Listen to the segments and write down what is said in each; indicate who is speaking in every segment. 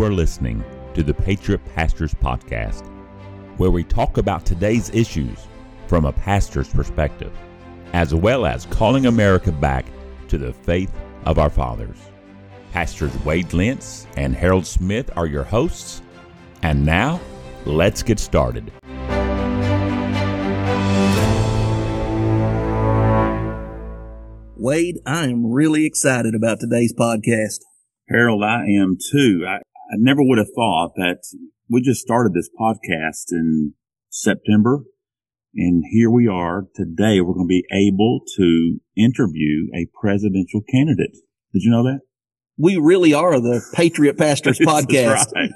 Speaker 1: You are listening to the Patriot Pastors Podcast, where we talk about today's issues from a pastor's perspective, as well as calling America back to the faith of our fathers. Pastors Wade Lentz and Harold Smith are your hosts. And now, let's get started.
Speaker 2: Wade, I am really excited about today's podcast.
Speaker 3: Harold, I am too. I, I never would have thought that we just started this podcast in September. And here we are today. We're going to be able to interview a presidential candidate. Did you know that?
Speaker 2: We really are the Patriot Pastors podcast.
Speaker 3: Right.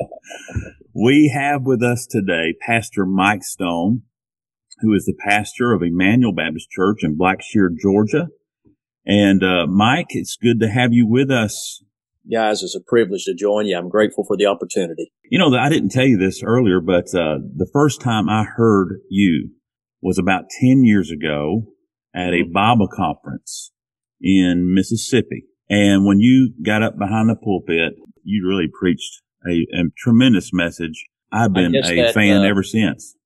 Speaker 3: we have with us today Pastor Mike Stone, who is the pastor of Emmanuel Baptist Church in Blackshear, Georgia. And uh, Mike, it's good to have you with us.
Speaker 4: Guys, it's a privilege to join you. I'm grateful for the opportunity.
Speaker 3: You know, I didn't tell you this earlier, but uh, the first time I heard you was about 10 years ago at a mm-hmm. Bible conference in Mississippi. And when you got up behind the pulpit, you really preached a, a tremendous message. I've been a that, fan uh, ever since.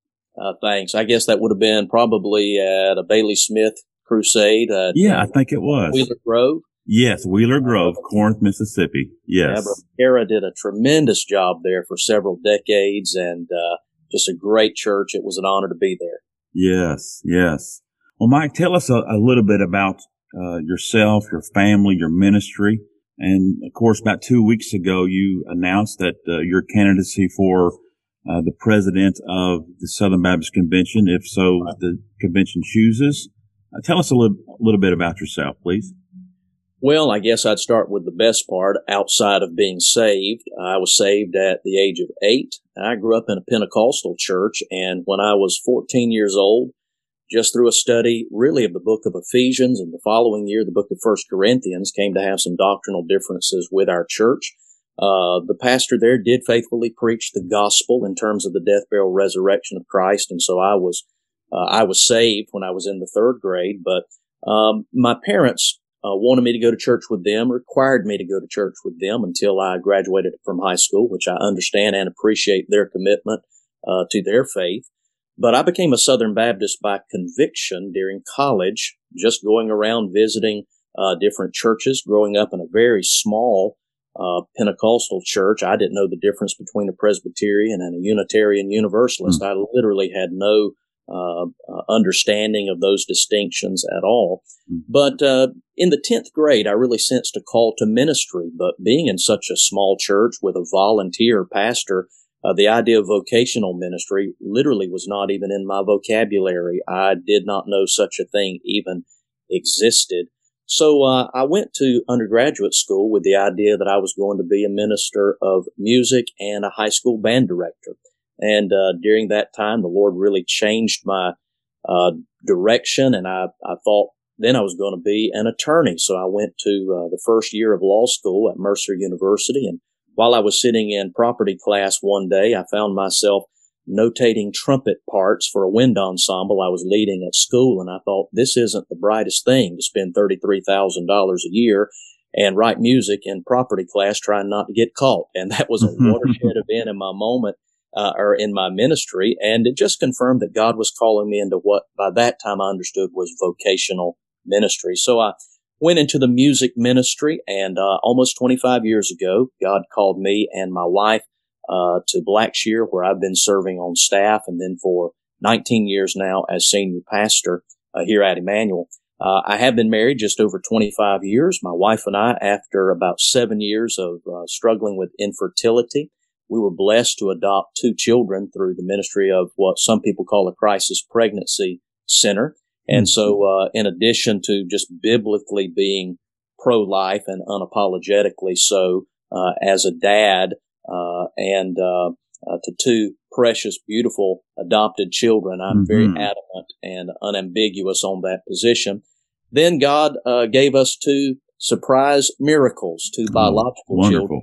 Speaker 4: Uh, thanks. I guess that would have been probably at a Bailey Smith crusade. At,
Speaker 3: yeah, I think it was.
Speaker 4: Wheeler Grove.
Speaker 3: Yes, Wheeler Grove, Corinth, Mississippi. Yes.
Speaker 4: Kara did a tremendous job there for several decades and uh, just a great church. It was an honor to be there.
Speaker 3: Yes, yes. Well, Mike, tell us a, a little bit about uh, yourself, your family, your ministry. And of course, about two weeks ago, you announced that uh, your candidacy for uh, the president of the Southern Baptist Convention, if so the convention chooses. Uh, tell us a little, a little bit about yourself, please.
Speaker 4: Well, I guess I'd start with the best part outside of being saved. I was saved at the age of eight. I grew up in a Pentecostal church, and when I was 14 years old, just through a study really of the book of Ephesians and the following year, the book of First Corinthians, came to have some doctrinal differences with our church. Uh, the pastor there did faithfully preach the gospel in terms of the death, burial, resurrection of Christ, and so I was uh, I was saved when I was in the third grade. But um, my parents uh, wanted me to go to church with them, required me to go to church with them until I graduated from high school, which I understand and appreciate their commitment uh, to their faith. But I became a Southern Baptist by conviction during college, just going around visiting uh, different churches, growing up in a very small uh, Pentecostal church. I didn't know the difference between a Presbyterian and a Unitarian Universalist. Mm. I literally had no uh, uh, understanding of those distinctions at all. Mm-hmm. But uh, in the 10th grade, I really sensed a call to ministry. But being in such a small church with a volunteer pastor, uh, the idea of vocational ministry literally was not even in my vocabulary. I did not know such a thing even existed. So uh, I went to undergraduate school with the idea that I was going to be a minister of music and a high school band director. And uh, during that time, the Lord really changed my uh, direction, and I, I thought then I was going to be an attorney. So I went to uh, the first year of law school at Mercer University, and while I was sitting in property class one day, I found myself notating trumpet parts for a wind ensemble I was leading at school, and I thought this isn't the brightest thing to spend thirty-three thousand dollars a year and write music in property class trying not to get caught. And that was a watershed event in my moment uh, or in my ministry. And it just confirmed that God was calling me into what by that time I understood was vocational ministry. So I went into the music ministry and uh, almost 25 years ago, God called me and my wife uh, to Blackshear where I've been serving on staff and then for 19 years now as senior pastor uh, here at Emmanuel. Uh, I have been married just over 25 years. My wife and I, after about seven years of uh, struggling with infertility, we were blessed to adopt two children through the ministry of what some people call a crisis pregnancy center. And mm-hmm. so, uh, in addition to just biblically being pro-life and unapologetically so, uh, as a dad, uh, and, uh, uh, to two precious, beautiful adopted children, I'm mm-hmm. very adamant and unambiguous on that position. Then God, uh, gave us two surprise miracles, two biological oh, children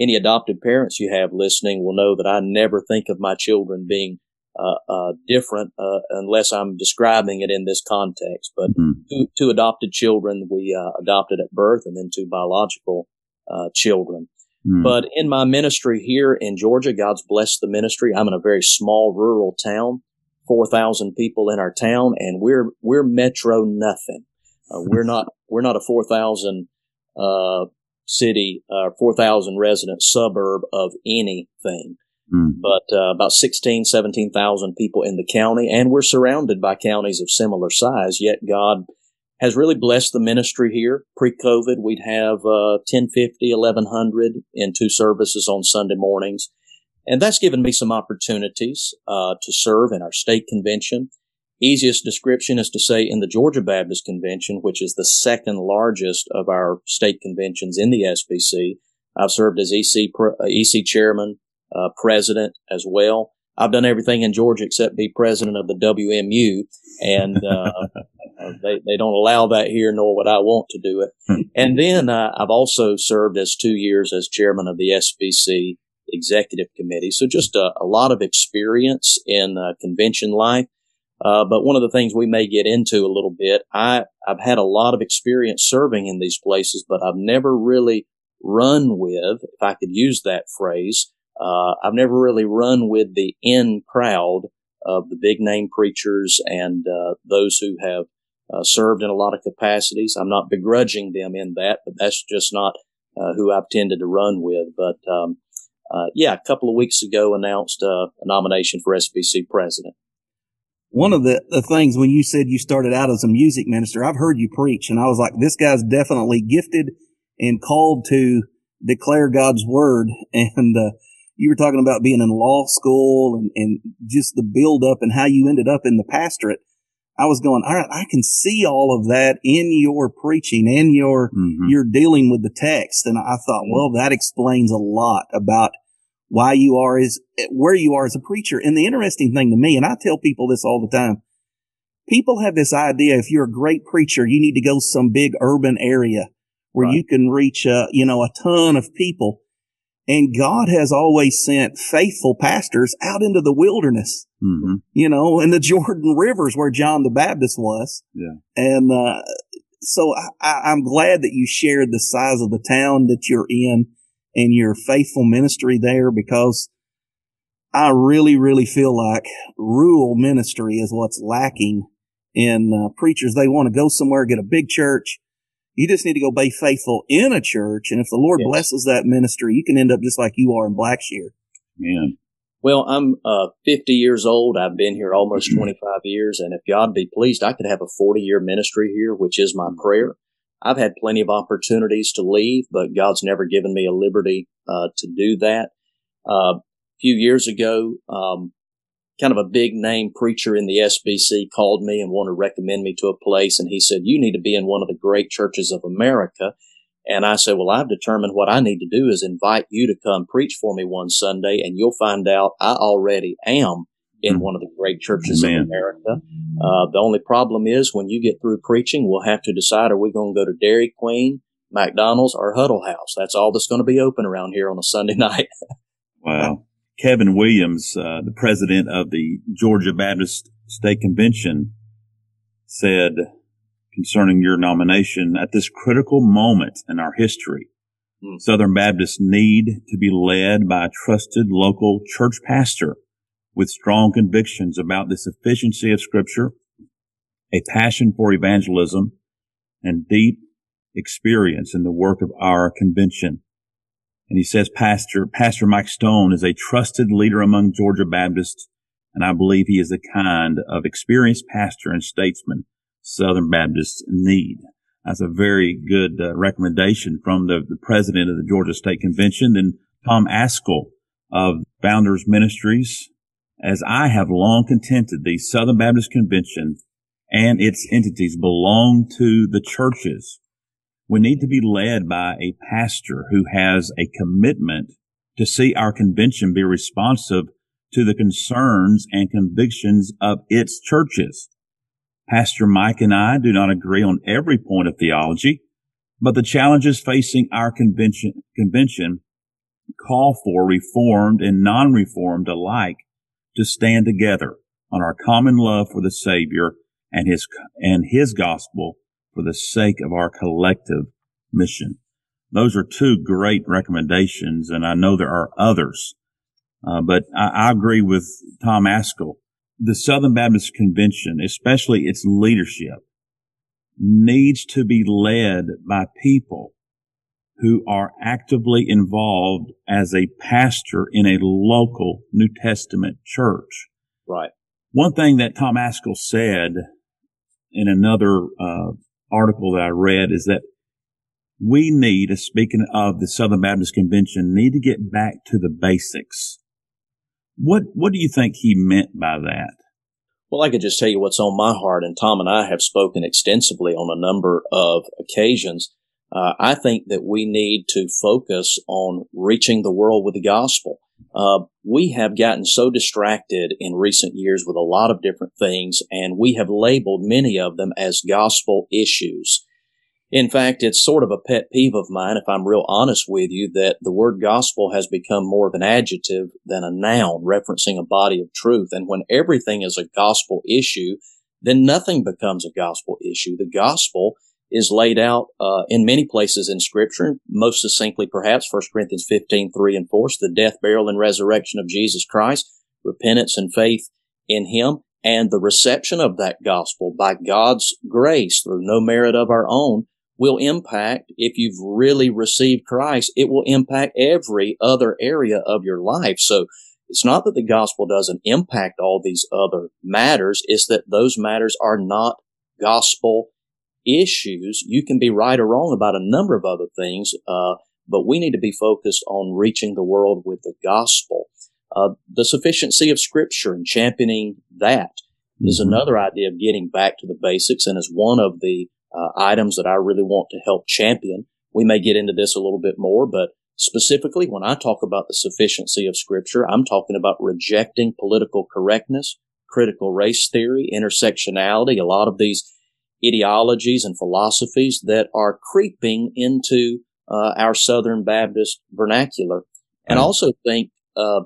Speaker 4: any adopted parents you have listening will know that I never think of my children being uh, uh, different uh, unless I'm describing it in this context. But mm-hmm. two, two, adopted children we uh, adopted at birth, and then two biological uh, children. Mm. But in my ministry here in Georgia, God's blessed the ministry. I'm in a very small rural town, 4,000 people in our town, and we're, we're metro nothing. Uh, we're not, we're not a 4,000, uh, city, uh, 4,000 resident suburb of anything. Mm. But uh, about 16, 17,000 people in the county, and we're surrounded by counties of similar size. Yet God has really blessed the ministry here. Pre-COVID, we'd have uh, 1050, 1100 in two services on Sunday mornings. And that's given me some opportunities uh, to serve in our state convention. Easiest description is to say in the Georgia Baptist Convention, which is the second largest of our state conventions in the SBC. I've served as EC, EC chairman, uh, president as well. I've done everything in Georgia except be president of the WMU, and uh, they they don't allow that here, nor would I want to do it. Hmm. and then uh, I've also served as two years as chairman of the SBC executive committee, so just a, a lot of experience in uh, convention life. Uh, but one of the things we may get into a little bit, I I've had a lot of experience serving in these places, but I've never really run with, if I could use that phrase, uh, I've never really run with the in crowd of the big name preachers and uh, those who have uh, served in a lot of capacities. I'm not begrudging them in that, but that's just not uh, who I've tended to run with. But um, uh, yeah, a couple of weeks ago announced a nomination for SBC president.
Speaker 2: One of the, the things when you said you started out as a music minister, I've heard you preach, and I was like, this guy's definitely gifted and called to declare God's word. And you were talking about being in law school and, and just the build up and how you ended up in the pastorate. I was going, all right, I can see all of that in your preaching and your, mm-hmm. your dealing with the text. And I thought, well, that explains a lot about why you are is where you are as a preacher. And the interesting thing to me, and I tell people this all the time, people have this idea if you're a great preacher, you need to go some big urban area where right. you can reach, uh, you know, a ton of people. And God has always sent faithful pastors out into the wilderness, mm-hmm. you know, in the Jordan rivers where John the Baptist was.
Speaker 3: Yeah.
Speaker 2: And, uh, so I, am glad that you shared the size of the town that you're in and your faithful ministry there because I really, really feel like rural ministry is what's lacking in uh, preachers. They want to go somewhere, get a big church, you just need to go be faithful in a church. And if the Lord yes. blesses that ministry, you can end up just like you are in Blackshear.
Speaker 3: Man.
Speaker 4: Well, I'm uh, 50 years old. I've been here almost mm-hmm. 25 years. And if God be pleased, I could have a 40 year ministry here, which is my mm-hmm. prayer. I've had plenty of opportunities to leave, but God's never given me a liberty uh, to do that. Uh, a few years ago, um, kind of a big name preacher in the SBC called me and wanted to recommend me to a place. And he said, you need to be in one of the great churches of America. And I said, well, I've determined what I need to do is invite you to come preach for me one Sunday and you'll find out I already am in mm-hmm. one of the great churches in America. Uh, the only problem is when you get through preaching, we'll have to decide are we going to go to Dairy Queen, McDonald's, or Huddle House? That's all that's going to be open around here on a Sunday night.
Speaker 3: wow. Kevin Williams, uh, the president of the Georgia Baptist State Convention, said concerning your nomination at this critical moment in our history, mm. Southern Baptists need to be led by a trusted local church pastor with strong convictions about the sufficiency of scripture, a passion for evangelism, and deep experience in the work of our convention. And he says, Pastor, Pastor Mike Stone is a trusted leader among Georgia Baptists, and I believe he is the kind of experienced pastor and statesman Southern Baptists need. That's a very good uh, recommendation from the, the president of the Georgia State Convention. Then Tom Ascol of Founders Ministries, as I have long contended, the Southern Baptist Convention and its entities belong to the churches we need to be led by a pastor who has a commitment to see our convention be responsive to the concerns and convictions of its churches. Pastor Mike and I do not agree on every point of theology, but the challenges facing our convention, convention call for reformed and non-reformed alike to stand together on our common love for the Savior and his, and his gospel for the sake of our collective mission. Those are two great recommendations, and I know there are others. Uh, but I, I, agree with Tom Ascol. The Southern Baptist Convention, especially its leadership, needs to be led by people who are actively involved as a pastor in a local New Testament church.
Speaker 4: Right.
Speaker 3: One thing that Tom Ascol said in another uh, article that I read is that we need, speaking of the Southern Baptist Convention, need to get back to the basics. What What do you think he meant by that?
Speaker 4: Well, I could just tell you what's on my heart, and Tom and I have spoken extensively on a number of occasions. Uh, I think that we need to focus on reaching the world with the gospel. Uh, we have gotten so distracted in recent years with a lot of different things, and we have labeled many of them as gospel issues. In fact, it's sort of a pet peeve of mine, if I'm real honest with you, that the word gospel has become more of an adjective than a noun referencing a body of truth. And when everything is a gospel issue, then nothing becomes a gospel issue. The gospel is laid out uh, in many places in Scripture, most succinctly perhaps 1 Corinthians 15, 3 and 4, the death, burial, and resurrection of Jesus Christ, repentance and faith in Him, and the reception of that gospel by God's grace through no merit of our own will impact, if you've really received Christ, it will impact every other area of your life. So it's not that the gospel doesn't impact all these other matters, it's that those matters are not gospel issues. You can be right or wrong about a number of other things, uh, but we need to be focused on reaching the world with the gospel. Uh, the sufficiency of scripture and championing that mm-hmm. is another idea of getting back to the basics and is one of the uh, items that I really want to help champion. We may get into this a little bit more, but specifically when I talk about the sufficiency of scripture, I'm talking about rejecting political correctness, critical race theory, intersectionality, a lot of these ideologies and philosophies that are creeping into uh, our Southern Baptist vernacular. And I also think uh,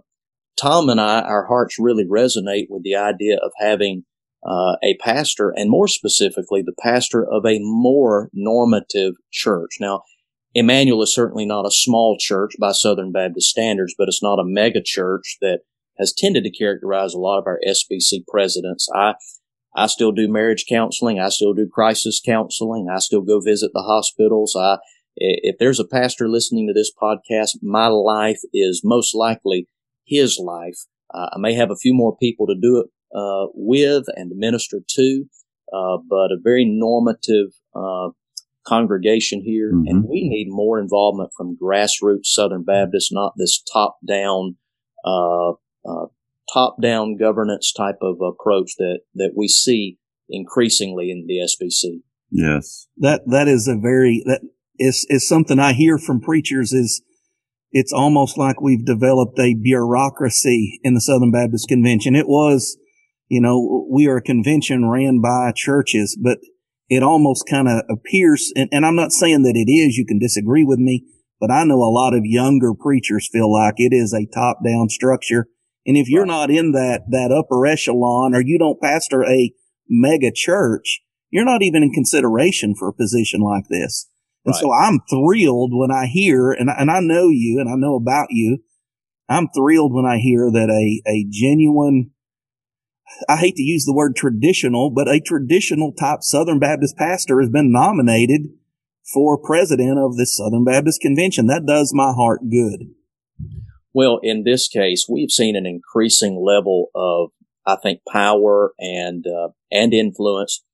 Speaker 4: Tom and I, our hearts really resonate with the idea of having uh, a pastor, and more specifically, the pastor of a more normative church. Now, Emmanuel is certainly not a small church by Southern Baptist standards, but it's not a mega church that has tended to characterize a lot of our SBC presidents. I I still do marriage counseling. I still do crisis counseling. I still go visit the hospitals. I, if there's a pastor listening to this podcast, my life is most likely his life. Uh, I may have a few more people to do it uh, with and to minister to, uh, but a very normative uh, congregation here. Mm-hmm. And we need more involvement from grassroots Southern Baptists, not this top down uh, uh, top down governance type of approach that, that we see increasingly in the SBC.
Speaker 3: Yes.
Speaker 2: That, that is a very, that is, is something I hear from preachers is it's almost like we've developed a bureaucracy in the Southern Baptist Convention. It was, you know, we are a convention ran by churches, but it almost kind of appears, and, and I'm not saying that it is, you can disagree with me, but I know a lot of younger preachers feel like it is a top down structure and if you're not in that, that upper echelon or you don't pastor a mega church, you're not even in consideration for a position like this. And right. so I'm thrilled when I hear, and, and I know you and I know about you. I'm thrilled when I hear that a, a genuine, I hate to use the word traditional, but a traditional type Southern Baptist pastor has been nominated for president of the Southern Baptist Convention. That does my heart good.
Speaker 4: Well, in this case, we've seen an increasing level of, I think, power and uh, and influence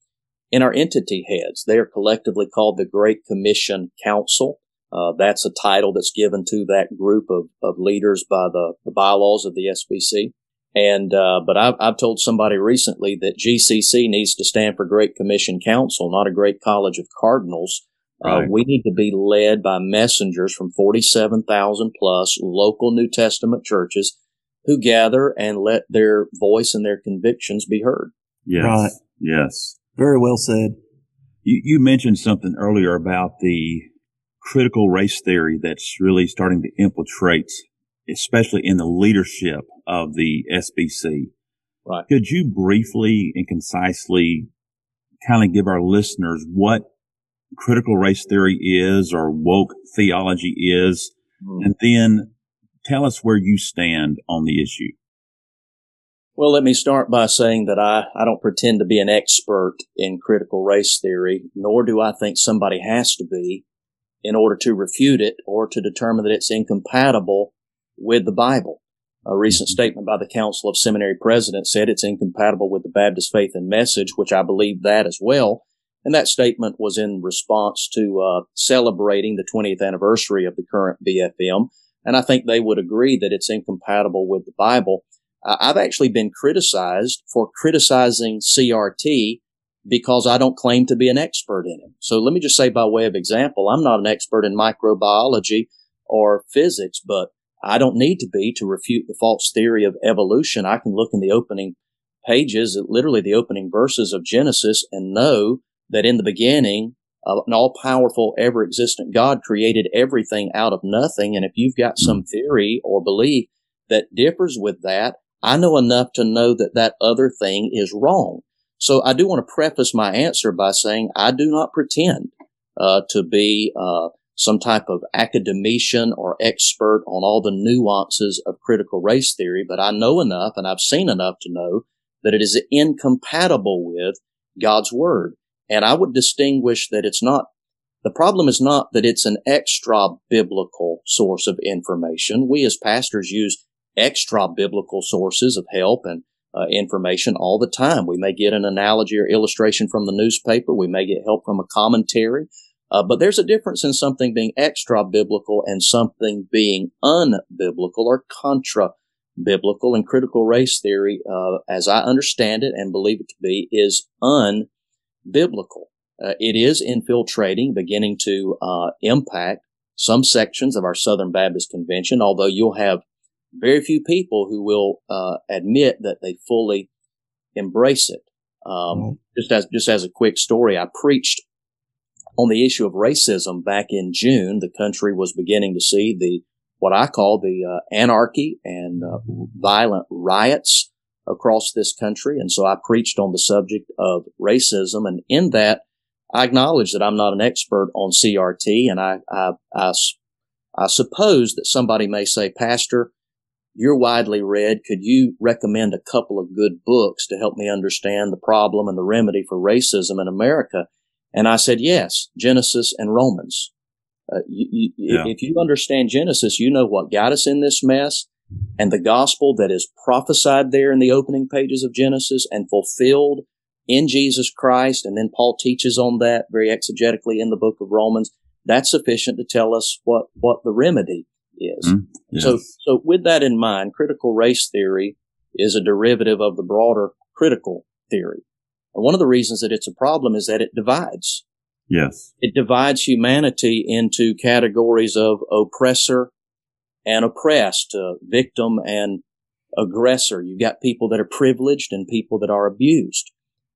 Speaker 4: in our entity heads. They are collectively called the Great Commission Council. Uh, that's a title that's given to that group of, of leaders by the, the bylaws of the SBC. And, uh, but I've, I've told somebody recently that GCC needs to stand for Great Commission Council, not a Great College of Cardinals. Uh, right. Uh, we need to be led by messengers from 47,000 plus local New Testament churches who gather and let their voice and their convictions be heard.
Speaker 3: Yes. Right. Yes.
Speaker 2: Very well said.
Speaker 3: You, you mentioned something earlier about the critical race theory that's really starting to infiltrate, especially in the leadership of the SBC.
Speaker 4: Right.
Speaker 3: Could you briefly and concisely kind of give our listeners what critical race theory is or woke theology is, mm. and then tell us where you stand on the issue.
Speaker 4: Well, let me start by saying that I, I don't pretend to be an expert in critical race theory, nor do I think somebody has to be in order to refute it or to determine that it's incompatible with the Bible. A recent mm-hmm. statement by the Council of Seminary Presidents said it's incompatible with the Baptist faith and message, which I believe that as well. And that statement was in response to uh, celebrating the 20th anniversary of the current BFM. And I think they would agree that it's incompatible with the Bible. Uh, I've actually been criticized for criticizing CRT because I don't claim to be an expert in it. So let me just say by way of example, I'm not an expert in microbiology or physics, but I don't need to be to refute the false theory of evolution. I can look in the opening pages, literally the opening verses of Genesis and know that in the beginning, uh, an all powerful, ever existent God created everything out of nothing. And if you've got some hmm. theory or belief that differs with that, I know enough to know that that other thing is wrong. So I do want to preface my answer by saying I do not pretend uh, to be uh, some type of academician or expert on all the nuances of critical race theory, but I know enough and I've seen enough to know that it is incompatible with God's word. And I would distinguish that it's not, the problem is not that it's an extra biblical source of information. We as pastors use extra biblical sources of help and uh, information all the time. We may get an analogy or illustration from the newspaper. We may get help from a commentary. Uh, but there's a difference in something being extra biblical and something being unbiblical or contra biblical. And critical race theory, uh, as I understand it and believe it to be, is unbiblical. Uh, it is infiltrating, beginning to uh, impact some sections of our Southern Baptist Convention, although you'll have very few people who will uh, admit that they fully embrace it. Um, mm-hmm. Just as just as a quick story, I preached on the issue of racism back in June. The country was beginning to see the what I call the uh, anarchy and uh, violent riots across this country, and so I preached on the subject of racism. And in that, I acknowledge that I'm not an expert on CRT, and I I, I, I suppose that somebody may say, Pastor you're widely read. Could you recommend a couple of good books to help me understand the problem and the remedy for racism in America? And I said, yes, Genesis and Romans. Uh, you, you, yeah. If you understand Genesis, you know what got us in this mess and the gospel that is prophesied there in the opening pages of Genesis and fulfilled in Jesus Christ. And then Paul teaches on that very exegetically in the book of Romans. That's sufficient to tell us what, what the remedy is. Mm, yes. So, so with that in mind, critical race theory is a derivative of the broader critical theory. And one of the reasons that it's a problem is that it divides.
Speaker 3: Yes.
Speaker 4: It divides humanity into categories of oppressor and oppressed, uh, victim and aggressor. You've got people that are privileged and people that are abused.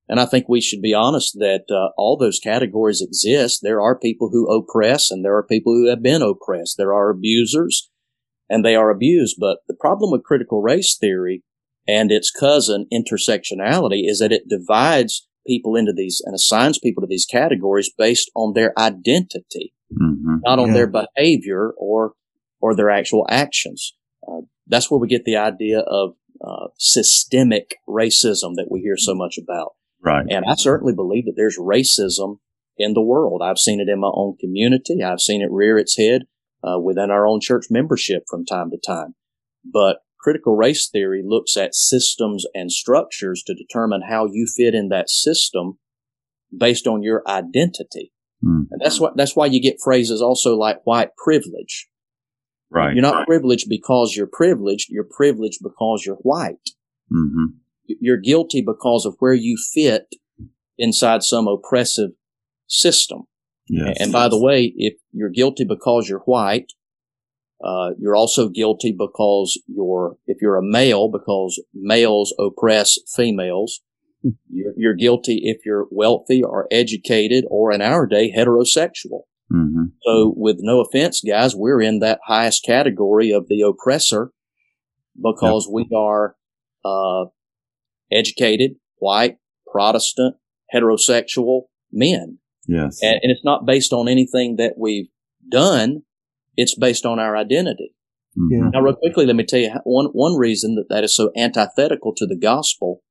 Speaker 4: And I think we should be honest that uh, all those categories exist. There are people who oppress and there are people who have been oppressed. There are abusers and they are abused. But the problem with critical race theory and its cousin intersectionality is that it divides people into these and assigns people to these categories based on their identity, mm-hmm. not on yeah. their behavior or or their actual actions. Uh, that's where we get the idea of uh, systemic racism that we hear so much about.
Speaker 3: Right.
Speaker 4: And I certainly believe that there's racism in the world. I've seen it in my own community. I've seen it rear its head uh, within our own church membership from time to time. But critical race theory looks at systems and structures to determine how you fit in that system based on your identity. Mm. And that's what, that's why you get phrases also like white privilege.
Speaker 3: Right.
Speaker 4: You're not
Speaker 3: right.
Speaker 4: privileged because you're privileged. You're privileged because you're white. Mm-hmm you're guilty because of where you fit inside some oppressive system. Yes. And by the way, if you're guilty because you're white, uh, you're also guilty because you're, if you're a male, because males oppress females. You're, you're guilty if you're wealthy or educated or in our day, heterosexual. Mm-hmm. So with no offense, guys, we're in that highest category of the oppressor because yep. we are, uh, educated, white, Protestant, heterosexual men.
Speaker 3: Yes.
Speaker 4: And, and it's not based on anything that we've done. It's based on our identity.
Speaker 3: Mhm.
Speaker 4: Now, real quickly, let me tell you one, one reason that that is so antithetical to the gospel.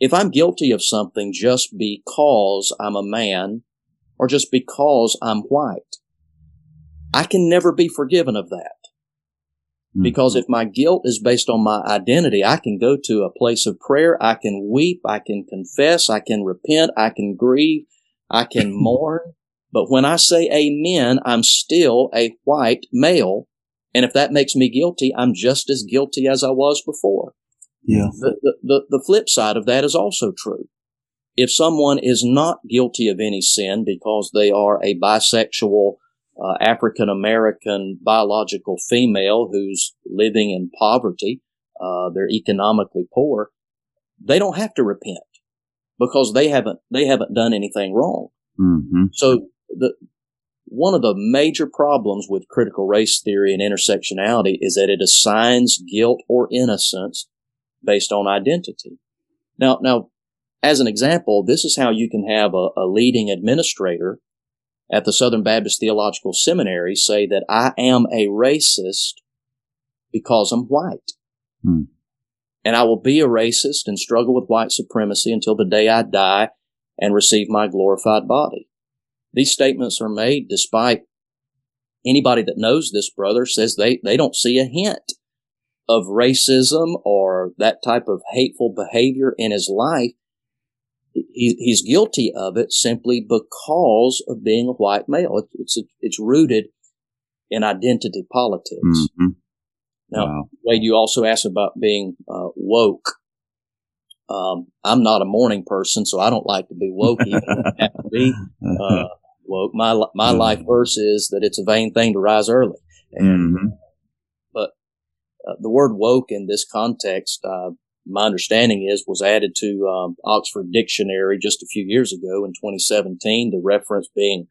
Speaker 4: If I'm guilty of something just because I'm a man or just because I'm white, I can never be forgiven of that.
Speaker 3: Mhm.
Speaker 4: Because if my guilt is based on my identity, I can go to a place of prayer. I can weep. I can confess. I can repent. I can grieve. I can mourn. But when I say amen, I'm still a white male. And if that makes me guilty, I'm just as guilty as I was before.
Speaker 2: Yeah.
Speaker 4: The, the, the, the flip side of that is also true. If someone is not guilty of any sin because they are a bisexual uh, African American biological female who's living in poverty, uh, they're economically poor, they don't have to repent because they haven't they haven't done anything wrong.
Speaker 3: Mhm.
Speaker 4: So the one of the major problems with critical race theory and intersectionality is that it assigns guilt or innocence based on identity. Now, now, as an example, this is how you can have a, a leading administrator at the Southern Baptist Theological Seminary say that I am a racist because I'm white.
Speaker 3: Hmm.
Speaker 4: And I will be a racist and struggle with white supremacy until the day I die and receive my glorified body. These statements are made despite anybody that knows this brother says they, they don't see a hint of racism or that type of hateful behavior in his life. He, he's guilty of it simply because of being a white male. It, it's, it's rooted in identity politics.
Speaker 3: Mhm.
Speaker 4: Now,
Speaker 3: Wow.
Speaker 4: Wade, you also asked about being uh, woke. Um, I'm not a morning person, so I don't like to be woke. Even if I have to be uh, woke. My my
Speaker 3: Mhm.
Speaker 4: life verse is that it's a vain thing to rise early. And
Speaker 3: Mhm.
Speaker 4: uh, the word woke in this context, uh, my understanding is, was added to um, Oxford Dictionary just a few years ago in 2017. The reference being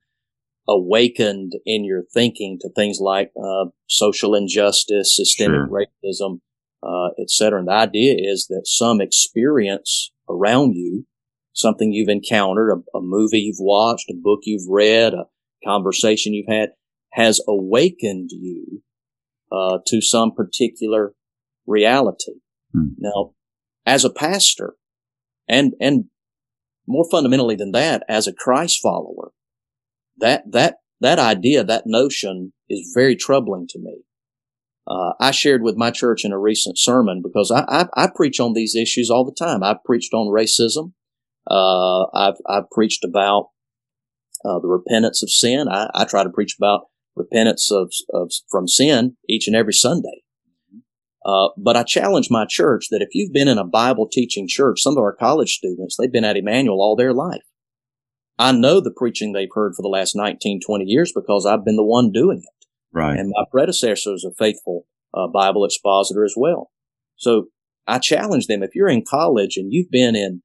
Speaker 4: awakened in your thinking to things like uh, social injustice, systemic
Speaker 3: Sure.
Speaker 4: racism, uh, et cetera. And the idea is that some experience around you, something you've encountered, a, a movie you've watched, a book you've read, a conversation you've had, has awakened you uh, to some particular reality.
Speaker 3: Hmm.
Speaker 4: Now, as a pastor, and and more fundamentally than that, as a Christ follower, that that that idea, that notion, is very troubling to me. Uh, I shared with my church in a recent sermon because I, I, I preach on these issues all the time. I've preached on racism. Uh, I've I've preached about uh, the repentance of sin. I, I try to preach about repentance of, of from sin each and every Sunday. Uh, but I challenge my church that if you've been in a Bible teaching church, some of our college students, they've been at Emmanuel all their life. I know the preaching they've heard for the last 19, 20 years because I've been the one doing it.
Speaker 3: Right.
Speaker 4: And my predecessor was a faithful uh, Bible expositor as well. So I challenge them if you're in college and you've been in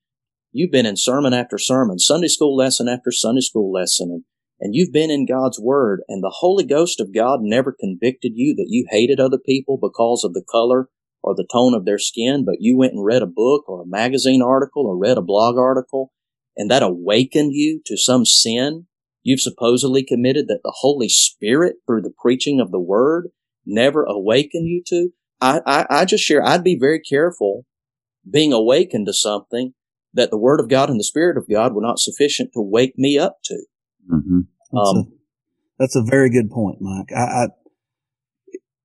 Speaker 4: you've been in sermon after sermon, Sunday school lesson after Sunday school lesson, and, and you've been in God's Word, and the Holy Ghost of God never convicted you that you hated other people because of the color or the tone of their skin, but you went and read a book or a magazine article or read a blog article, and that awakened you to some sin you've supposedly committed that the Holy Spirit, through the preaching of the Word, never awakened you to. I, I, I just share, I'd be very careful being awakened to something that the Word of God and the Spirit of God were not sufficient to wake me up to.
Speaker 3: hmm
Speaker 2: That's,
Speaker 4: Um,
Speaker 2: a, that's a very good point, Mike. I, I,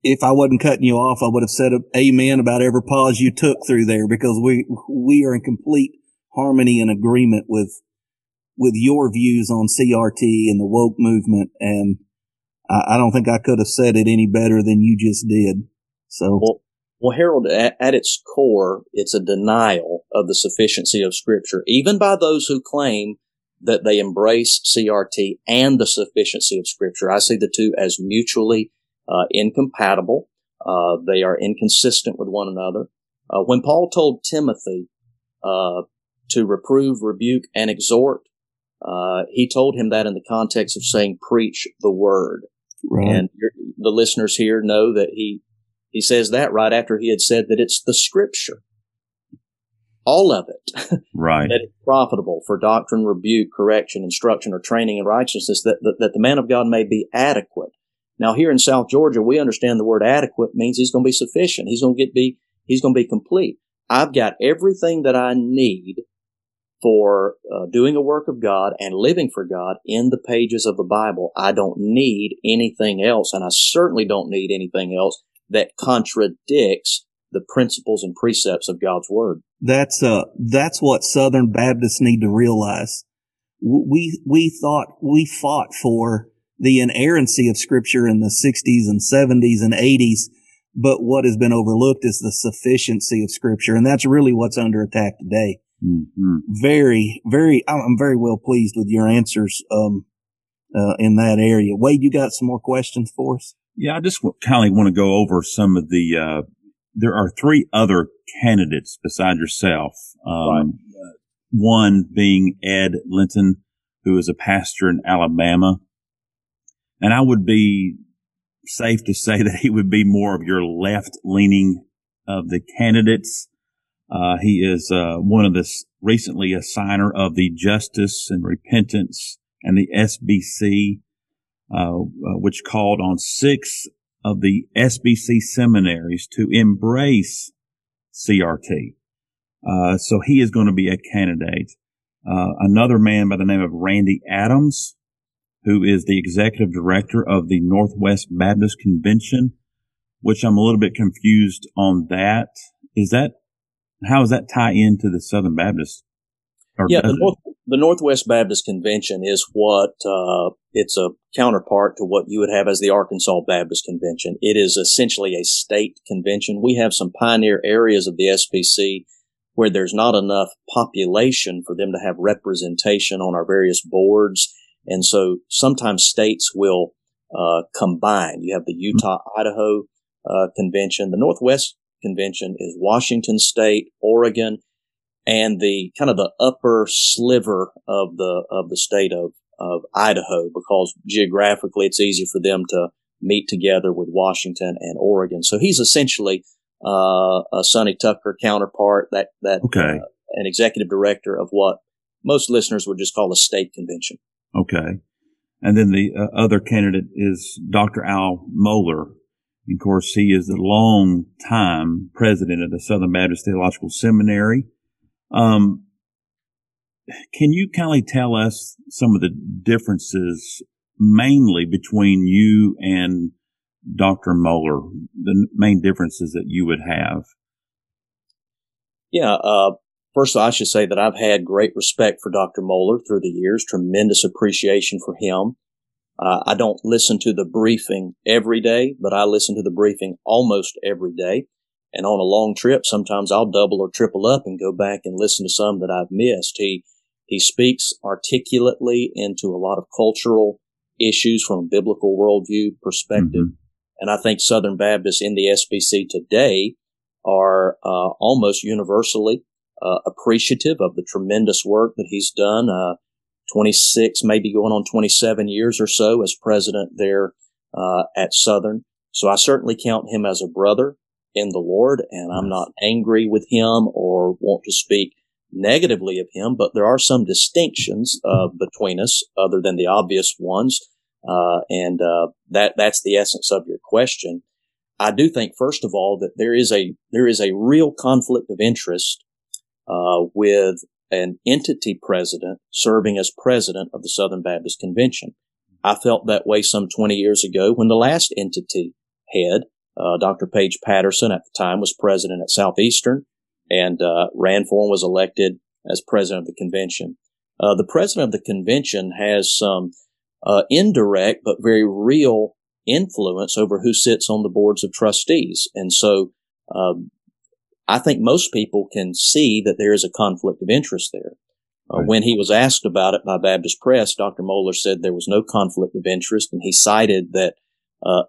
Speaker 2: if I wasn't cutting you off, I would have said amen about every pause you took through there because we, we are in complete harmony and agreement with, with your views on CRT and the woke movement. And I, I don't think I could have said it any better than you just did. So
Speaker 4: Well, well, Harold, at, at its core, it's a denial of the sufficiency of Scripture, even by those who claim that they embrace CRT and the sufficiency of Scripture. I see the two as mutually uh, incompatible. Uh, they are inconsistent with one another. Uh, when Paul told Timothy uh, to reprove, rebuke, and exhort, uh, he told him that in the context of saying, "Preach the word."
Speaker 2: right.
Speaker 4: And your, the listeners here know that he he says that right after he had said that it's the scripture. All of it.
Speaker 3: right.
Speaker 4: that is profitable for doctrine, rebuke, correction, instruction, or training in righteousness, that, that, that the man of God may be adequate. Now, here in South Georgia, we understand the word adequate means he's going to be sufficient. He's going to get be, he's going to be complete. I've got everything that I need for uh, doing a work of God and living for God in the pages of the Bible. I don't need anything else, and I certainly don't need anything else that contradicts the principles and precepts of God's Word.
Speaker 2: That's uh, that's what Southern Baptists need to realize. We we thought we fought for the inerrancy of Scripture in the '60s and '70s and '80s, but what has been overlooked is the sufficiency of Scripture, and that's really what's under attack today. Mm-hmm. Very, very. I'm very well pleased with your answers um, uh, in that area. Wade, you got some more questions for us?
Speaker 3: Yeah, I just kind of want to go over some of the. Uh, there are three other candidates beside yourself. Um, right. One being Ed Litton, who is a pastor in Alabama, and I would be safe to say that he would be more of your left leaning of the candidates. Uh, he is uh, one of the recently a signer of the Justice and Repentance and the SBC, uh, uh, which called on six of the SBC seminaries to embrace CRT. Uh, so he is going to be a candidate. Uh, another man by the name of Randy Adams, who is the executive director of the Northwest Baptist Convention, which I'm a little bit confused on that. Is that how does that tie into the Southern Baptist?
Speaker 4: yeah, the, North, the, Northwest Baptist Convention is what uh, it's a counterpart to what you would have as the Arkansas Baptist Convention. It is essentially a state convention. We have some pioneer areas of the SBC where there's not enough population for them to have representation on our various boards, and so sometimes states will uh, combine. You have the Utah Idaho uh, convention. The Northwest convention is Washington State, Oregon, and the kind of the upper sliver of the of the state of of Idaho because geographically it's easier for them to meet together with Washington and Oregon. So he's essentially uh, a Sonny Tucker counterpart, that that
Speaker 3: okay.
Speaker 4: Uh, an executive director of what most listeners would just call a state convention.
Speaker 3: Okay. And then the uh, other candidate is Dr. Al Mohler, of course, he is the long time president of the Southern Baptist Theological Seminary. Um, can you kindly tell us some of the differences mainly between you and Dr. Mohler, the main differences that you would have?
Speaker 4: Yeah, uh, first all, I should say that I've had great respect for Dr. Mohler through the years, tremendous appreciation for him. Uh, I don't listen to the briefing every day, but I listen to the briefing almost every day. And on a long trip, sometimes I'll double or triple up and go back and listen to some that I've missed. He, he speaks articulately into a lot of cultural issues from a biblical worldview perspective. Mm-hmm. And I think Southern Baptists in the SBC today are uh, almost universally uh, appreciative of the tremendous work that he's done. Uh, 26, maybe going on 27 years or so as president there uh, at Southern. So I certainly count him as a brother in the Lord, and I'm not angry with him or want to speak negatively of him, but there are some distinctions uh, between us other than the obvious ones. Uh, and uh, that that's the essence of your question. I do think, first of all, that there is a there is a real conflict of interest uh, with an entity president serving as president of the Southern Baptist Convention. I felt that way some 20 years ago when the last entity head, uh, Dr. Paige Patterson at the time was president at Southeastern and uh, Ranform was elected as president of the convention. Uh, the president of the convention has some uh, indirect but very real influence over who sits on the boards of trustees. And so um, I think most people can see that there is a conflict of interest there. Uh, right. When he was asked about it by Baptist Press, Dr. Mohler said there was no conflict of interest, and he cited that uh,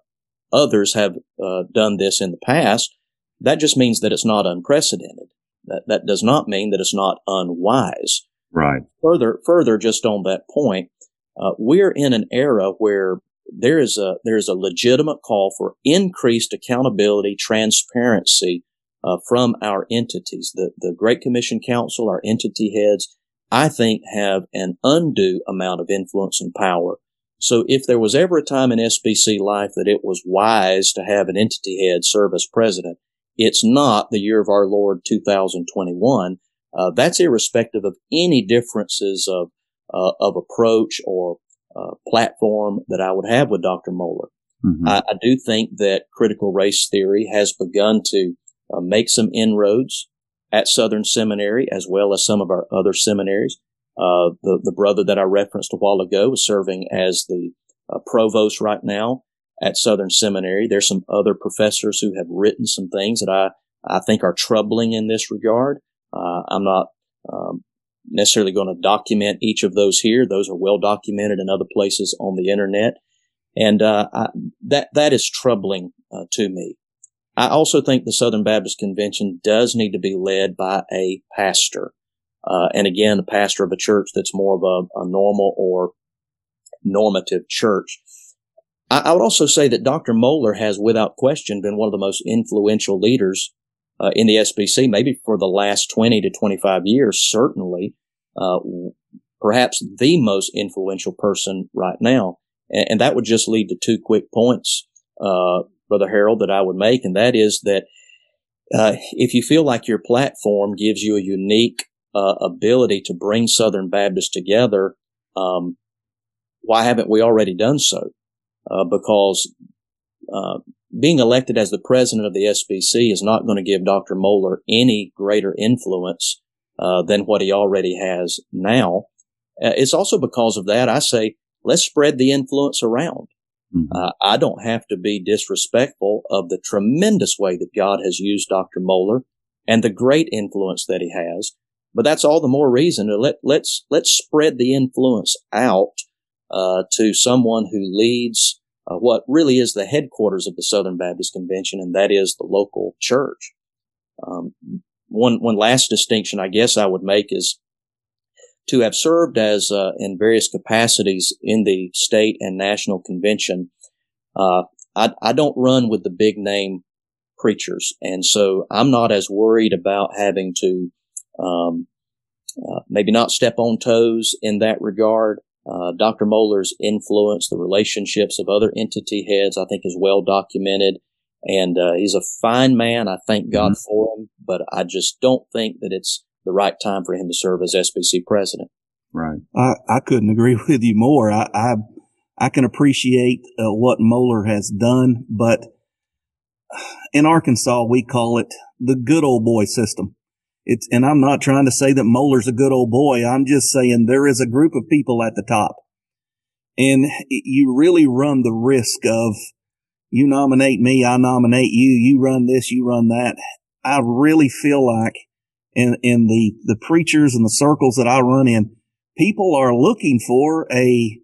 Speaker 4: others have uh, done this in the past. That just means that it's not unprecedented. That that does not mean that it's not unwise.
Speaker 3: Right.
Speaker 4: Further, further, just on that point, uh, we're in an era where there is a there is a legitimate call for increased accountability, transparency uh, from our entities. The, the Great Commission Council, our entity heads, I think have an undue amount of influence and power. So if there was ever a time in SBC life that it was wise to have an entity head serve as president, it's not the year of our Lord 2021. Uh, that's irrespective of any differences of uh, of approach or uh, platform that I would have with Dr. Mohler. Mm-hmm. I, I, do think that critical race theory has begun to uh, make some inroads at Southern Seminary as well as some of our other seminaries. Uh, the, the brother that I referenced a while ago is serving as the uh, provost right now at Southern Seminary. There's some other professors who have written some things that I, I think are troubling in this regard. Uh, I'm not um, necessarily going to document each of those here. Those are well documented in other places on the internet. And uh, I, that that is troubling uh, to me. I also think the Southern Baptist Convention does need to be led by a pastor. Uh, and again, a pastor of a church that's more of a, a normal or normative church. I, I, would also say that Dr. Mohler has, without question, been one of the most influential leaders uh, in the SBC, maybe for the last 20 to 25 years, certainly, uh, perhaps the most influential person right now. And, and, that would just lead to two quick points, uh, Brother Harold, that I would make. And that is that, uh, if you feel like your platform gives you a unique uh, ability to bring Southern Baptists together, um, why haven't we already done so? Uh, because uh, being elected as the president of the SBC is not going to give Dr. Mohler any greater influence uh, than what he already has now. Uh, it's also because of that I say let's spread the influence around. Mm-hmm. Uh, I don't have to be disrespectful of the tremendous way that God has used Dr. Mohler and the great influence that he has. But that's all the more reason to let let's let's spread the influence out uh, to someone who leads uh, what really is the headquarters of the Southern Baptist Convention, and that is the local church. Um, one one last distinction, I guess, I would make is to have served as uh, in various capacities in the state and national convention. Uh, I, I don't run with the big name preachers, and so I'm not as worried about having to um, uh, maybe not step on toes in that regard. Uh, Dr. Mohler's influence, the relationships of other entity heads, I think is well documented. And uh, he's a fine man. I thank God mm-hmm. for him, but I just don't think that it's the right time for him to serve as SBC president.
Speaker 3: Right.
Speaker 2: I, I couldn't agree with you more. I, I, I can appreciate uh, what Mohler has done, but in Arkansas, we call it the good old boy system. It's, and I'm not trying to say that Mohler's a good old boy. I'm just saying there is a group of people at the top and you really run the risk of you nominate me, I nominate you, you run this, you run that. I really feel like in, in the, the preachers and the circles that I run in, people are looking for a,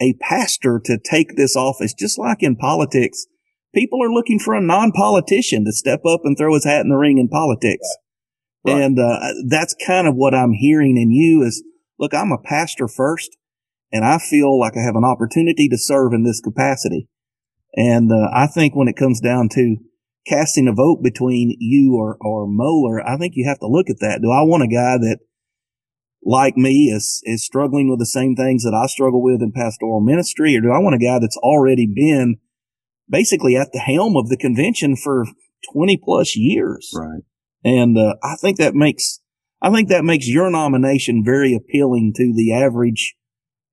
Speaker 2: a pastor to take this office, just like in politics. People are looking for a non-politician to step up and throw his hat in the ring in politics. Right. And, uh, that's kind of what I'm hearing in you is, look, I'm a pastor first and I feel like I have an opportunity to serve in this capacity. And uh, I think when it comes down to casting a vote between you or, or Mohler, I think you have to look at that. Do I want a guy that, like me, is, is struggling with the same things that I struggle with in pastoral ministry? Or do I want a guy that's already been basically at the helm of the convention for 20 plus years?
Speaker 3: Right.
Speaker 2: And uh, I think that makes, I think that makes your nomination very appealing to the average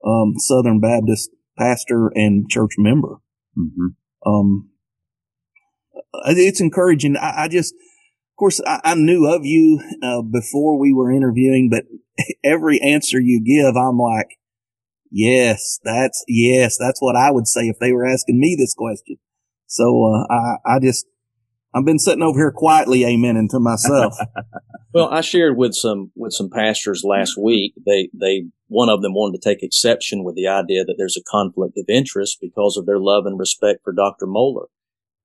Speaker 2: um, Southern Baptist pastor and church member. Mm-hmm. Um, it's encouraging. I, I, just, of course, I, I knew of you uh, before we were interviewing, but every answer you give, I'm like, yes, that's yes, that's what I would say if they were asking me this question. So uh, I, I just, I've been sitting over here quietly, amen, to myself.
Speaker 4: well, I shared with some with some pastors last week. They they one of them wanted to take exception with the idea that there's a conflict of interest because of their love and respect for Dr. Mohler.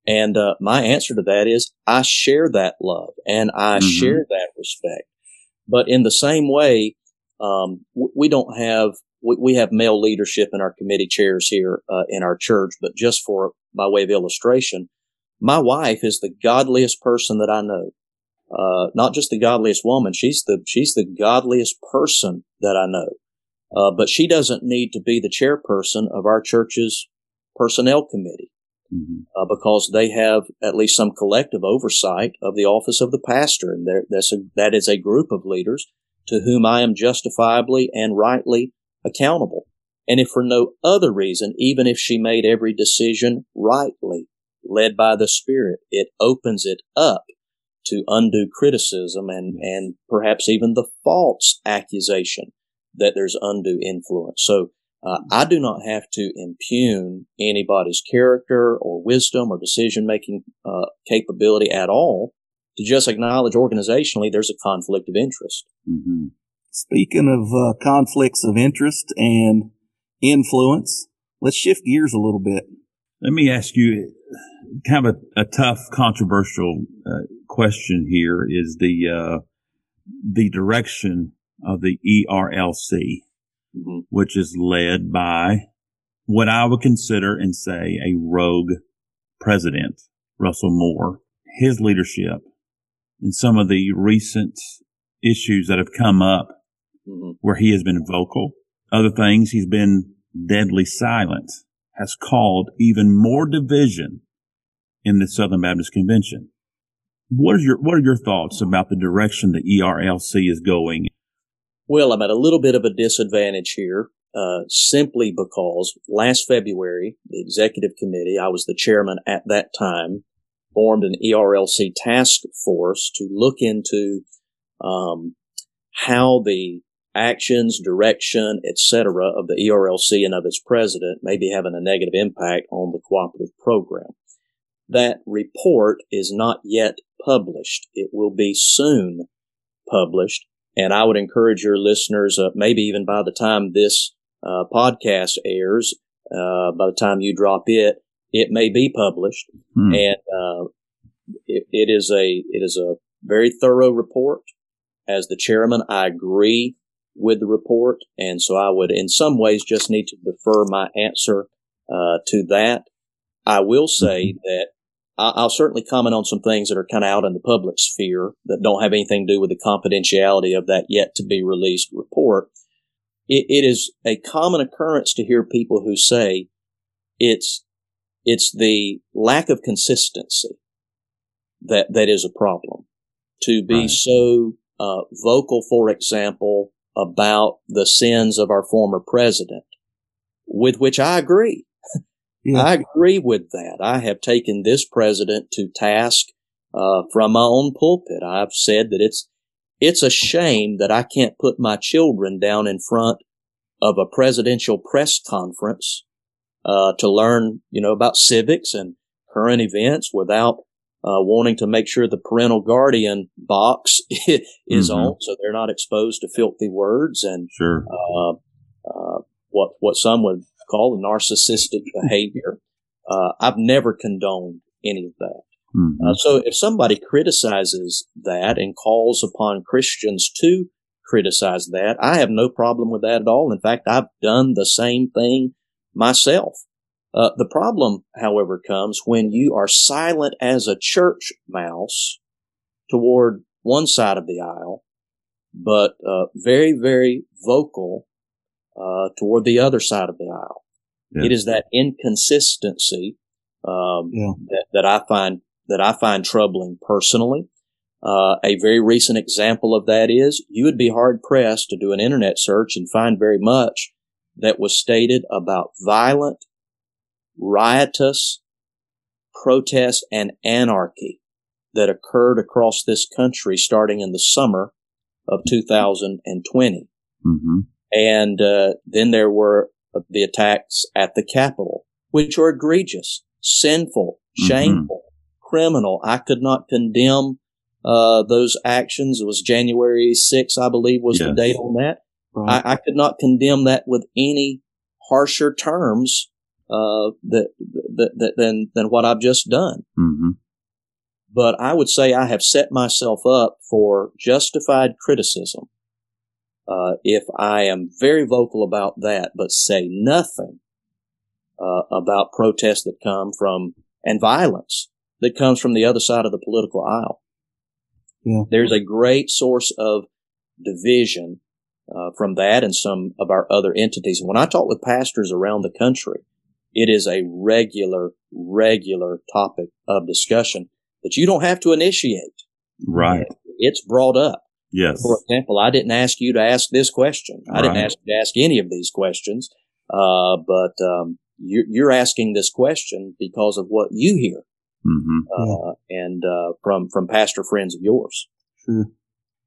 Speaker 4: And uh, my answer to that is I share that love and I mm-hmm. share that respect. But in the same way, um, we don't have we, we, have male leadership in our committee chairs here uh, in our church. But just for by way of illustration, my wife is the godliest person that I know. uh, not just the godliest woman. She's the she's the godliest person that I know. Uh, but she doesn't need to be the chairperson of our church's personnel committee mm-hmm. uh, because they have at least some collective oversight of the office of the pastor, and that's a, that is a group of leaders to whom I am justifiably and rightly accountable. And if for no other reason, even if she made every decision rightly, led by the Spirit, it opens it up to undue criticism and, and perhaps even the false accusation that there's undue influence. So uh, I do not have to impugn anybody's character or wisdom or decision making uh, capability at all to just acknowledge organizationally there's a conflict of interest.
Speaker 2: Mm-hmm. Speaking of uh, conflicts of interest and influence, let's shift gears a little bit.
Speaker 3: Let me ask you kind of a, a tough, controversial uh, question here is the uh, the direction of the ERLC, mm-hmm. which is led by what I would consider and say a rogue president, Russell Moore. His leadership and some of the recent issues that have come up mm-hmm. where he has been vocal, other things he's been deadly silent, has called even more division in the Southern Baptist Convention. What are your What are your thoughts about the direction the ERLC is going?
Speaker 4: Well, I'm at a little bit of a disadvantage here, uh, simply because last February, the executive committee, I was the chairman at that time, formed an ERLC task force to look into um, how the actions, direction, etc. of the ERLC and of its president may be having a negative impact on the cooperative program. That report is not yet published. It will be soon published. And I would encourage your listeners, uh, maybe even by the time this uh, podcast airs, uh, by the time you drop it, it may be published. Hmm. And uh, it, it is a it is a very thorough report. As the chairman, I agree with the report, and so I would, in some ways, just need to defer my answer uh, to that. I will say mm-hmm. that I'll certainly comment on some things that are kind of out in the public sphere that don't have anything to do with the confidentiality of that yet to be released report. it, it is a common occurrence to hear people who say it's it's the lack of consistency that that is a problem. To be right. so uh, vocal, for example, about the sins of our former president, with which I agree. Yeah. I agree with that. I have taken this president to task uh, from my own pulpit. I've said that it's it's a shame that I can't put my children down in front of a presidential press conference uh, to learn, you know, about civics and current events without uh, wanting to make sure the parental guardian box is mm-hmm. on, so they're not exposed to filthy words and
Speaker 3: sure.
Speaker 4: uh, uh, what what some would call the narcissistic behavior. Uh, I've never condoned any of that. Mm-hmm. Uh, so if somebody criticizes that and calls upon Christians to criticize that, I have no problem with that at all. In fact, I've done the same thing myself. Uh, the problem, however, comes when you are silent as a church mouse toward one side of the aisle, but uh, very, very vocal uh, toward the other side of the aisle. Yeah. It is that inconsistency um, yeah. that, that I find that I find troubling personally. Uh, a very recent example of that is you would be hard pressed to do an internet search and find very much that was stated about violent riotous protest and anarchy that occurred across this country starting in the summer of 2020. Mm-hmm. And uh, then there were the attacks at the Capitol, which are egregious, sinful, mm-hmm. shameful, mm-hmm. criminal. I could not condemn uh, those actions. It was January 6th, I believe, was yes. the date on that. Right. I, I, could not condemn that with any harsher terms uh, that, that, that, than than what I've just done. Mm-hmm. But I would say I have set myself up for justified criticism uh, if I am very vocal about that, but say nothing uh, about protests that come from and violence that comes from the other side of the political aisle.
Speaker 2: Yeah.
Speaker 4: There's a great source of division uh, from that and some of our other entities. When I talk with pastors around the country, it is a regular, regular topic of discussion that you don't have to initiate.
Speaker 5: Right.
Speaker 4: It's brought up.
Speaker 5: Yes.
Speaker 4: For example, I didn't ask you to ask this question. I didn't ask you to ask any of these questions. Uh, but, um, you're, you're asking this question because of what you hear,
Speaker 5: hmm
Speaker 4: uh, and, uh, from, from pastor friends of yours.
Speaker 2: Sure.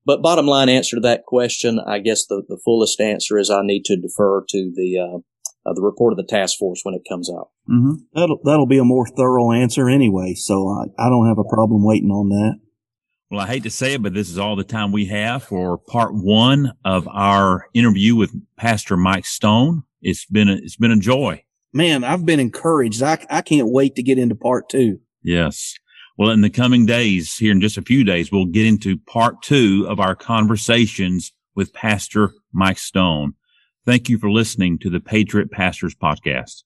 Speaker 4: But bottom line answer to that question, I guess the, the fullest answer is I need to defer to the, uh, the report of the task force when it comes out.
Speaker 5: hmm
Speaker 2: That'll that'll be a more thorough answer anyway, so I, I don't have a problem waiting on that.
Speaker 3: Well, I hate to say it, but this is all the time we have for part one of our interview with Pastor Mike Stone. It's been a, it's been a joy.
Speaker 2: Man, I've been encouraged. I I can't wait to get into part two.
Speaker 3: Yes. Well, in the coming days, here in just a few days, we'll get into part two of our conversations with Pastor Mike Stone. Thank you for listening to the Patriot Pastors Podcast.